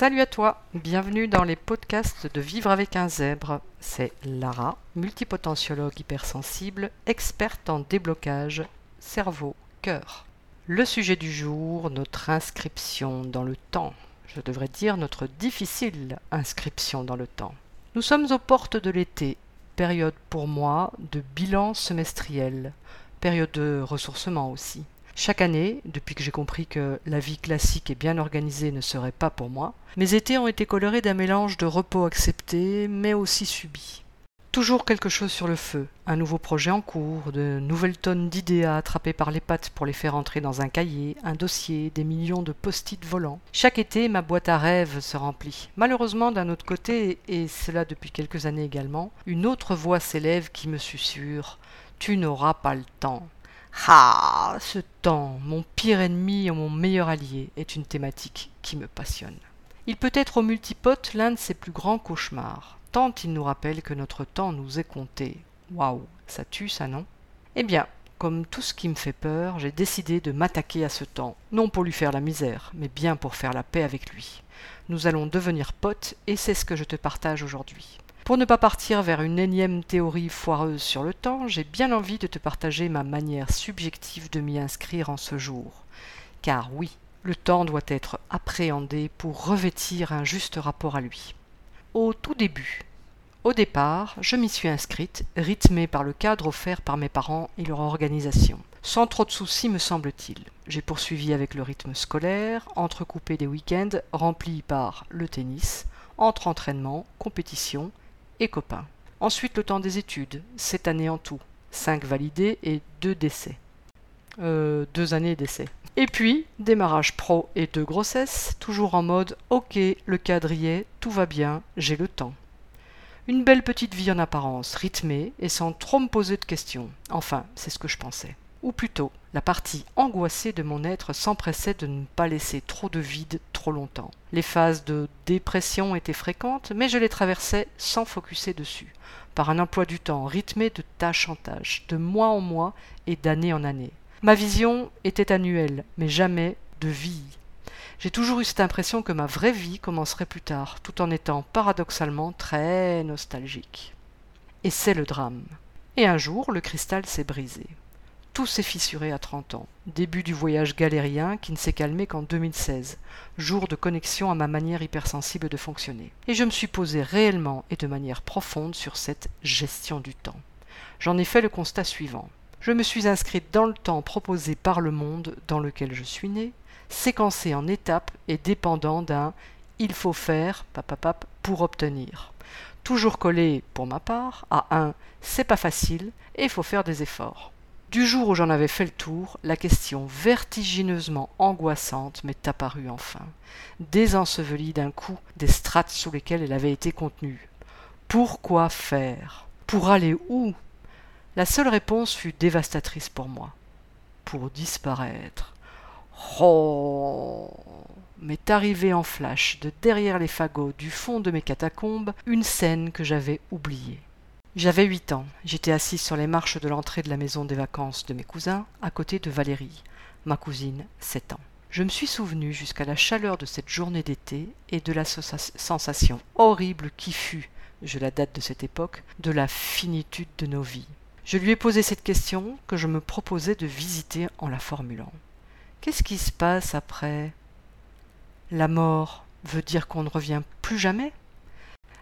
Salut à toi, bienvenue dans les podcasts de Vivre avec un zèbre. C'est Lara, multipotentiologue hypersensible, experte en déblocage cerveau-cœur. Le sujet du jour, notre inscription dans le temps. Je devrais dire notre difficile inscription dans le temps. Nous sommes aux portes de l'été, période pour moi de bilan semestriel, période de ressourcement aussi. Chaque année, depuis que j'ai compris que la vie classique et bien organisée ne serait pas pour moi, mes étés ont été colorés d'un mélange de repos accepté, mais aussi subi. Toujours quelque chose sur le feu, un nouveau projet en cours, de nouvelles tonnes d'idées à attraper par les pattes pour les faire entrer dans un cahier, un dossier, des millions de post-it volants. Chaque été, ma boîte à rêves se remplit. Malheureusement, d'un autre côté, et cela depuis quelques années également, une autre voix s'élève qui me susurre Tu n'auras pas le temps. Ah, ce temps, mon pire ennemi ou mon meilleur allié, est une thématique qui me passionne. Il peut être au multipote l'un de ses plus grands cauchemars, tant il nous rappelle que notre temps nous est compté. Waouh, ça tue ça, non? Eh bien, comme tout ce qui me fait peur, j'ai décidé de m'attaquer à ce temps, non pour lui faire la misère, mais bien pour faire la paix avec lui. Nous allons devenir potes et c'est ce que je te partage aujourd'hui. Pour ne pas partir vers une énième théorie foireuse sur le temps, j'ai bien envie de te partager ma manière subjective de m'y inscrire en ce jour. Car oui, le temps doit être appréhendé pour revêtir un juste rapport à lui. Au tout début, au départ, je m'y suis inscrite, rythmée par le cadre offert par mes parents et leur organisation. Sans trop de soucis, me semble-t-il. J'ai poursuivi avec le rythme scolaire, entrecoupé des week-ends remplis par le tennis, entre entraînement, compétition, et copains. Ensuite, le temps des études, sept années en tout, cinq validés et deux décès. Euh, deux années d'essai. Et puis, démarrage pro et deux grossesses, toujours en mode ok, le cadrier, tout va bien, j'ai le temps. Une belle petite vie en apparence, rythmée et sans trop me poser de questions. Enfin, c'est ce que je pensais. Ou plutôt, la partie angoissée de mon être s'empressait de ne pas laisser trop de vide trop longtemps. Les phases de dépression étaient fréquentes, mais je les traversais sans focuser dessus, par un emploi du temps rythmé de tâche en tâche, de mois en mois et d'année en année. Ma vision était annuelle, mais jamais de vie. J'ai toujours eu cette impression que ma vraie vie commencerait plus tard, tout en étant paradoxalement très nostalgique. Et c'est le drame. Et un jour, le cristal s'est brisé. Tout s'est fissuré à 30 ans. Début du voyage galérien qui ne s'est calmé qu'en 2016, jour de connexion à ma manière hypersensible de fonctionner. Et je me suis posé réellement et de manière profonde sur cette gestion du temps. J'en ai fait le constat suivant. Je me suis inscrite dans le temps proposé par le monde dans lequel je suis né, séquencé en étapes et dépendant d'un il faut faire papapap pour obtenir. Toujours collé, pour ma part, à un c'est pas facile et il faut faire des efforts. Du jour où j'en avais fait le tour, la question vertigineusement angoissante m'est apparue enfin, désensevelie d'un coup des strates sous lesquelles elle avait été contenue. Pourquoi faire? Pour aller où? La seule réponse fut dévastatrice pour moi. Pour disparaître. Oh M'est arrivée en flash de derrière les fagots du fond de mes catacombes une scène que j'avais oubliée. J'avais huit ans. J'étais assise sur les marches de l'entrée de la maison des vacances de mes cousins, à côté de Valérie, ma cousine, sept ans. Je me suis souvenu jusqu'à la chaleur de cette journée d'été et de la sensation horrible qui fut, je la date de cette époque, de la finitude de nos vies. Je lui ai posé cette question que je me proposais de visiter en la formulant. Qu'est-ce qui se passe après La mort? Veut dire qu'on ne revient plus jamais?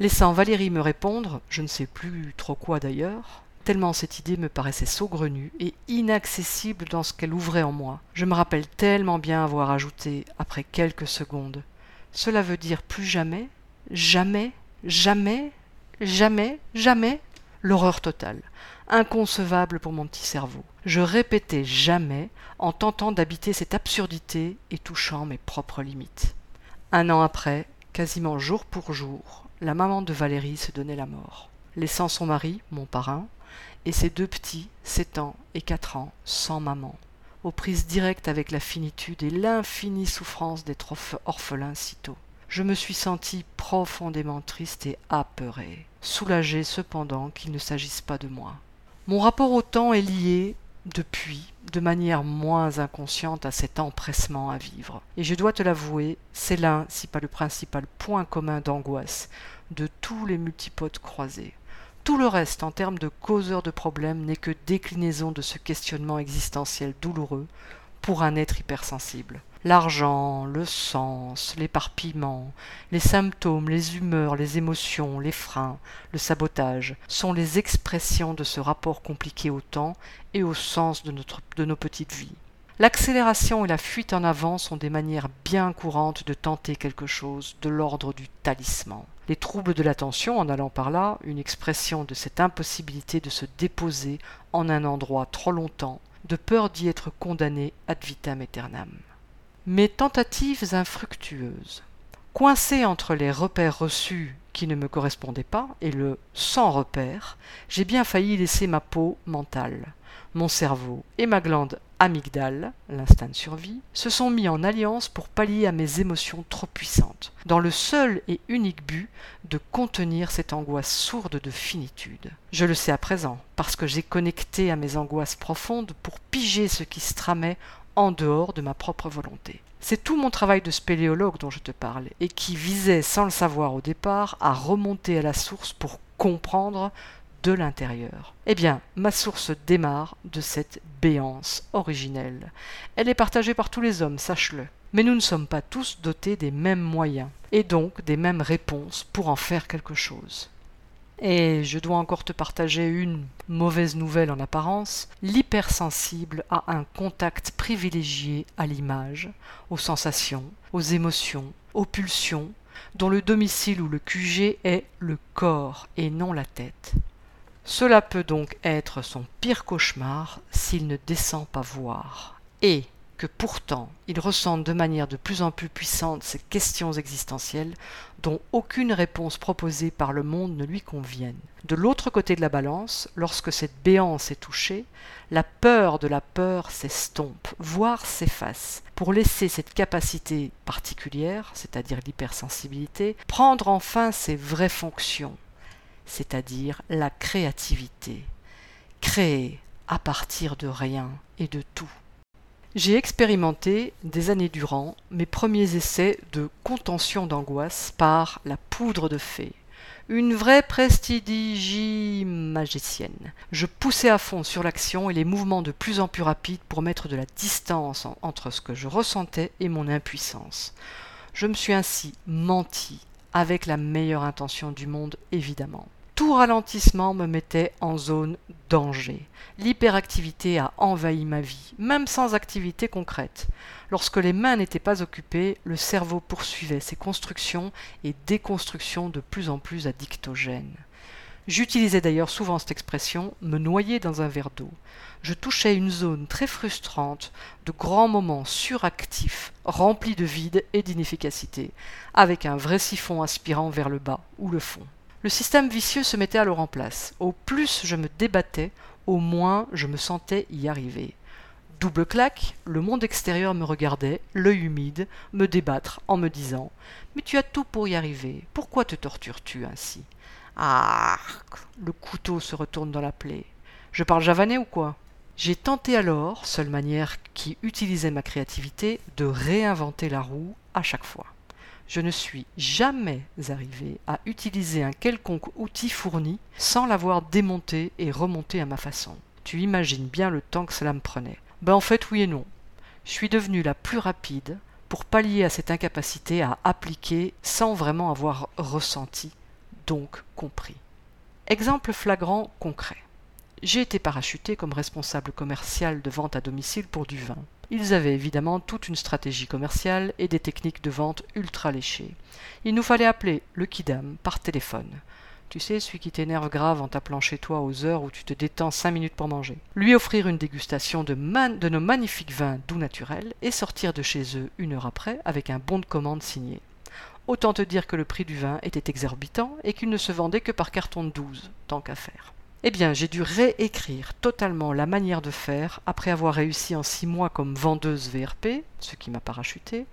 Laissant Valérie me répondre, je ne sais plus trop quoi d'ailleurs, tellement cette idée me paraissait saugrenue et inaccessible dans ce qu'elle ouvrait en moi. Je me rappelle tellement bien avoir ajouté, après quelques secondes, Cela veut dire plus jamais, jamais, jamais, jamais, jamais? L'horreur totale, inconcevable pour mon petit cerveau. Je répétais jamais en tentant d'habiter cette absurdité et touchant mes propres limites. Un an après, quasiment jour pour jour, la maman de Valérie se donnait la mort, laissant son mari, mon parrain, et ses deux petits, sept ans et quatre ans, sans maman, aux prises directes avec la finitude et l'infinie souffrance d'être orphelin sitôt. Je me suis senti profondément triste et apeuré, soulagé cependant qu'il ne s'agisse pas de moi. Mon rapport au temps est lié depuis, de manière moins inconsciente, à cet empressement à vivre. Et je dois te l'avouer, c'est l'un, si pas le principal point commun d'angoisse de tous les multipodes croisés. Tout le reste, en termes de causeur de problèmes, n'est que déclinaison de ce questionnement existentiel douloureux pour un être hypersensible. L'argent, le sens, l'éparpillement, les symptômes, les humeurs, les émotions, les freins, le sabotage sont les expressions de ce rapport compliqué au temps et au sens de, nos petites vies. L'accélération et la fuite en avant sont des manières bien courantes de tenter quelque chose de l'ordre du talisman. Les troubles de l'attention, en allant par là, une expression de cette impossibilité de se déposer en un endroit trop longtemps, de peur d'y être condamné ad vitam aeternam. Mes tentatives infructueuses. Coincé entre les repères reçus qui ne me correspondaient pas et le sans repère, j'ai bien failli laisser ma peau mentale. Mon cerveau et ma glande amygdale, l'instinct de survie, se sont mis en alliance pour pallier à mes émotions trop puissantes, dans le seul et unique but de contenir cette angoisse sourde de finitude. Je le sais à présent, parce que j'ai connecté à mes angoisses profondes pour piger ce qui se tramait en dehors de ma propre volonté. C'est tout mon travail de spéléologue dont je te parle, et qui visait, sans le savoir au départ, à remonter à la source pour comprendre de l'intérieur. Eh bien, ma source démarre de cette béance originelle. Elle est partagée par tous les hommes, sache-le. Mais nous ne sommes pas tous dotés des mêmes moyens, et donc des mêmes réponses pour en faire quelque chose. Et je dois encore te partager une mauvaise nouvelle en apparence. L'hypersensible a un contact privilégié à l'image, aux sensations, aux émotions, aux pulsions, dont le domicile ou le QG est le corps et non la tête. Cela peut donc être son pire cauchemar s'il ne descend pas voir. Et que pourtant il ressente de manière de plus en plus puissante ces questions existentielles dont aucune réponse proposée par le monde ne lui convienne. De l'autre côté de la balance, lorsque cette béance est touchée, la peur de la peur s'estompe, voire s'efface, pour laisser cette capacité particulière, c'est-à-dire l'hypersensibilité, prendre enfin ses vraies fonctions, c'est-à-dire la créativité. Créer à partir de rien et de tout. J'ai expérimenté, des années durant, mes premiers essais de contention d'angoisse par la poudre de fée. Une vraie prestidigie magicienne. Je poussais à fond sur l'action et les mouvements de plus en plus rapides pour mettre de la distance entre ce que je ressentais et mon impuissance. Je me suis ainsi menti, avec la meilleure intention du monde évidemment tout ralentissement me mettait en zone danger. L'hyperactivité a envahi ma vie, même sans activité concrète. Lorsque les mains n'étaient pas occupées, le cerveau poursuivait ses constructions et déconstructions de plus en plus addictogènes. J'utilisais d'ailleurs souvent cette expression me noyer dans un verre d'eau. Je touchais une zone très frustrante de grands moments suractifs, remplis de vide et d'inefficacité, avec un vrai siphon aspirant vers le bas ou le fond. Le système vicieux se mettait alors en place. Au plus je me débattais, au moins je me sentais y arriver. Double claque, le monde extérieur me regardait, l'œil humide, me débattre en me disant Mais tu as tout pour y arriver, pourquoi te tortures-tu ainsi? Ah Le couteau se retourne dans la plaie. Je parle javanais ou quoi? J'ai tenté alors, seule manière qui utilisait ma créativité, de réinventer la roue à chaque fois je ne suis jamais arrivé à utiliser un quelconque outil fourni sans l'avoir démonté et remonté à ma façon. Tu imagines bien le temps que cela me prenait. Ben en fait oui et non. Je suis devenu la plus rapide pour pallier à cette incapacité à appliquer sans vraiment avoir ressenti, donc compris. Exemple flagrant concret. J'ai été parachuté comme responsable commercial de vente à domicile pour du vin. Ils avaient évidemment toute une stratégie commerciale et des techniques de vente ultra léchées. Il nous fallait appeler le Kidam par téléphone. Tu sais, celui qui t'énerve grave en t'appelant chez toi aux heures où tu te détends cinq minutes pour manger. Lui offrir une dégustation de, nos magnifiques vins doux naturels et sortir de chez eux une heure après avec un bon de commande signé. Autant te dire que le prix du vin était exorbitant et qu'il ne se vendait que par carton de douze, tant qu'à faire. Eh bien, j'ai dû réécrire totalement la manière de faire après avoir réussi en six mois comme vendeuse VRP, ce qui m'a parachuté,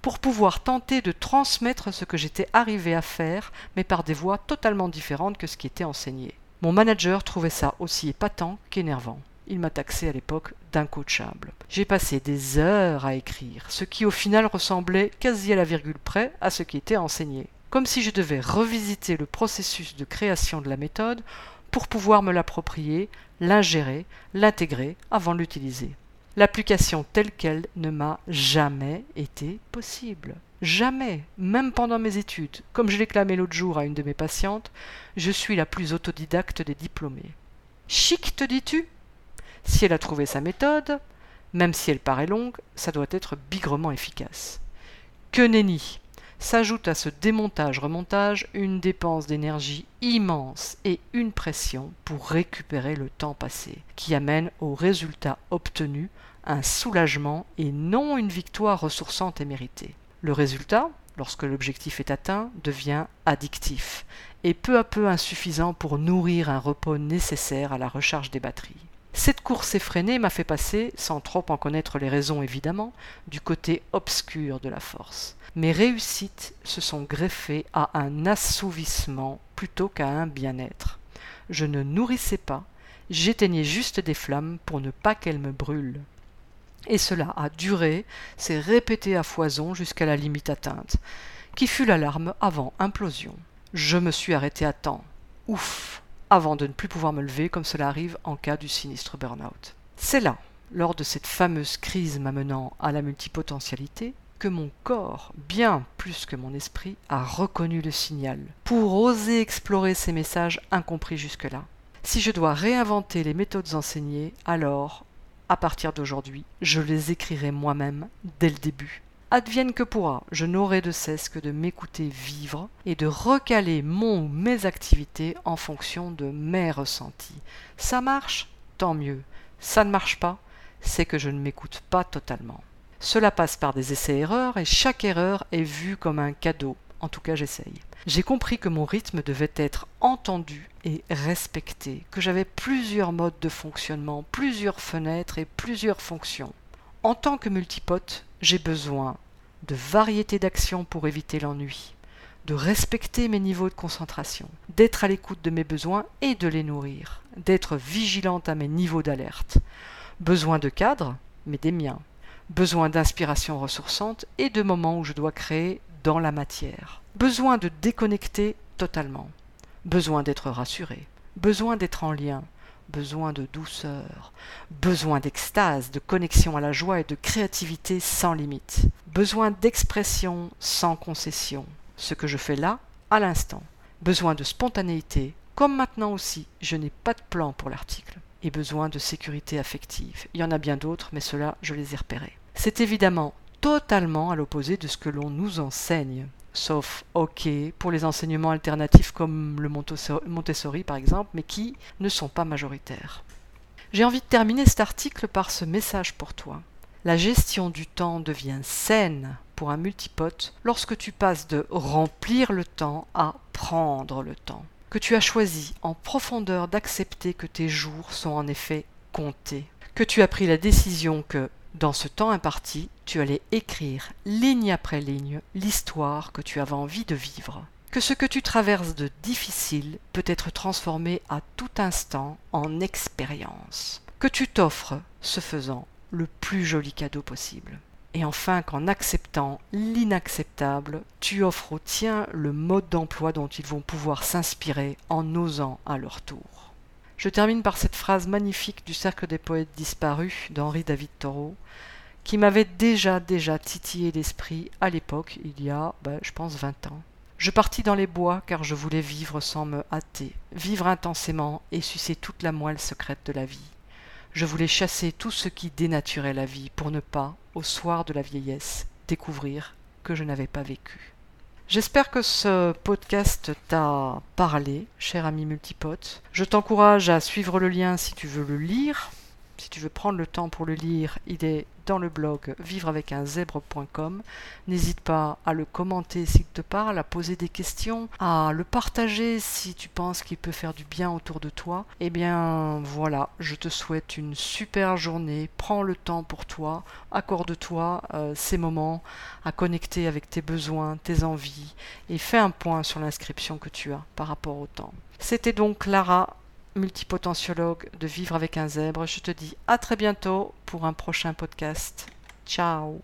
pour pouvoir tenter de transmettre ce que j'étais arrivé à faire, mais par des voies totalement différentes que ce qui était enseigné. Mon manager trouvait ça aussi épatant qu'énervant. Il m'a taxé à l'époque d'incoachable. J'ai passé des heures à écrire, ce qui au final ressemblait quasi à la virgule près à ce qui était enseigné. Comme si je devais revisiter le processus de création de la méthode pour pouvoir me l'approprier, l'ingérer, l'intégrer avant de l'utiliser. L'application telle qu'elle ne m'a jamais été possible. Jamais, même pendant mes études. Comme je l'ai clamé l'autre jour à une de mes patientes, je suis la plus autodidacte des diplômés. Chic, te dis-tu? Si elle a trouvé sa méthode, même si elle paraît longue, ça doit être bigrement efficace. Que nenni S'ajoute à ce démontage-remontage une dépense d'énergie immense et une pression pour récupérer le temps passé, qui amène au résultat obtenu un soulagement et non une victoire ressourçante et méritée. Le résultat, lorsque l'objectif est atteint, devient addictif et peu à peu insuffisant pour nourrir un repos nécessaire à la recharge des batteries. Cette course effrénée m'a fait passer, sans trop en connaître les raisons évidemment, du côté obscur de la force. Mes réussites se sont greffées à un assouvissement plutôt qu'à un bien-être. Je ne nourrissais pas, j'éteignais juste des flammes pour ne pas qu'elles me brûlent. Et cela a duré, s'est répété à foison jusqu'à la limite atteinte, qui fut l'alarme avant implosion. Je me suis arrêté à temps. Ouf avant de ne plus pouvoir me lever comme cela arrive en cas du sinistre burn-out. C'est là, lors de cette fameuse crise m'amenant à la multipotentialité, mon corps, bien plus que mon esprit, a reconnu le signal, pour oser explorer ces messages incompris jusque-là. Si je dois réinventer les méthodes enseignées, alors, à partir d'aujourd'hui, je les écrirai moi-même dès le début. Advienne que pourra, je n'aurai de cesse que de m'écouter vivre et de recaler mon ou mes activités en fonction de mes ressentis. Ça marche? Tant mieux. Ça ne marche pas? C'est que je ne m'écoute pas totalement. Cela passe par des essais-erreurs et chaque erreur est vue comme un cadeau. En tout cas, j'essaye. J'ai compris que mon rythme devait être entendu et respecté, que j'avais plusieurs modes de fonctionnement, plusieurs fenêtres et plusieurs fonctions. En tant que multipote, j'ai besoin de variété d'actions pour éviter l'ennui, de respecter mes niveaux de concentration, d'être à l'écoute de mes besoins et de les nourrir, d'être vigilante à mes niveaux d'alerte. Besoin de cadre, mais des miens. Besoin d'inspiration ressourçante et de moments où je dois créer dans la matière. Besoin de déconnecter totalement. Besoin d'être rassuré. Besoin d'être en lien. Besoin de douceur, besoin d'extase, de connexion à la joie et de créativité sans limite, besoin d'expression sans concession, ce que je fais là, à l'instant, besoin de spontanéité, comme maintenant aussi, je n'ai pas de plan pour l'article, et besoin de sécurité affective. Il y en a bien d'autres, mais ceux-là, je les ai repérés. C'est évidemment totalement à l'opposé de ce que l'on nous enseigne sauf OK pour les enseignements alternatifs comme le Montessori par exemple, mais qui ne sont pas majoritaires. J'ai envie de terminer cet article par ce message pour toi. La gestion du temps devient saine pour un multipote lorsque tu passes de remplir le temps à prendre le temps. Que tu as choisi en profondeur d'accepter que tes jours sont en effet comptés. Que tu as pris la décision que dans ce temps imparti, tu allais écrire, ligne après ligne, l'histoire que tu avais envie de vivre. Que ce que tu traverses de difficile peut être transformé à tout instant en expérience. Que tu t'offres, ce faisant, le plus joli cadeau possible. Et enfin qu'en acceptant l'inacceptable, tu offres aux tiens le mode d'emploi dont ils vont pouvoir s'inspirer en osant à leur tour. Je termine par cette phrase magnifique du Cercle des poètes disparus d'Henri David Thoreau, qui m'avait déjà déjà titillé l'esprit à l'époque, il y a, ben, je pense, vingt ans. Je partis dans les bois car je voulais vivre sans me hâter, vivre intensément et sucer toute la moelle secrète de la vie. Je voulais chasser tout ce qui dénaturait la vie pour ne pas, au soir de la vieillesse, découvrir que je n'avais pas vécu. J'espère que ce podcast t'a parlé, cher ami multipote. Je t'encourage à suivre le lien si tu veux le lire. Si tu veux prendre le temps pour le lire, il est dans le blog vivreavecinzèbre.com. N'hésite pas à le commenter s'il te parle, à poser des questions, à le partager si tu penses qu'il peut faire du bien autour de toi. Eh bien voilà, je te souhaite une super journée. Prends le temps pour toi, accorde-toi euh, ces moments à connecter avec tes besoins, tes envies et fais un point sur l'inscription que tu as par rapport au temps. C'était donc Lara multipotentiologue de Vivre avec un zèbre. Je te dis à très bientôt pour un prochain podcast. Ciao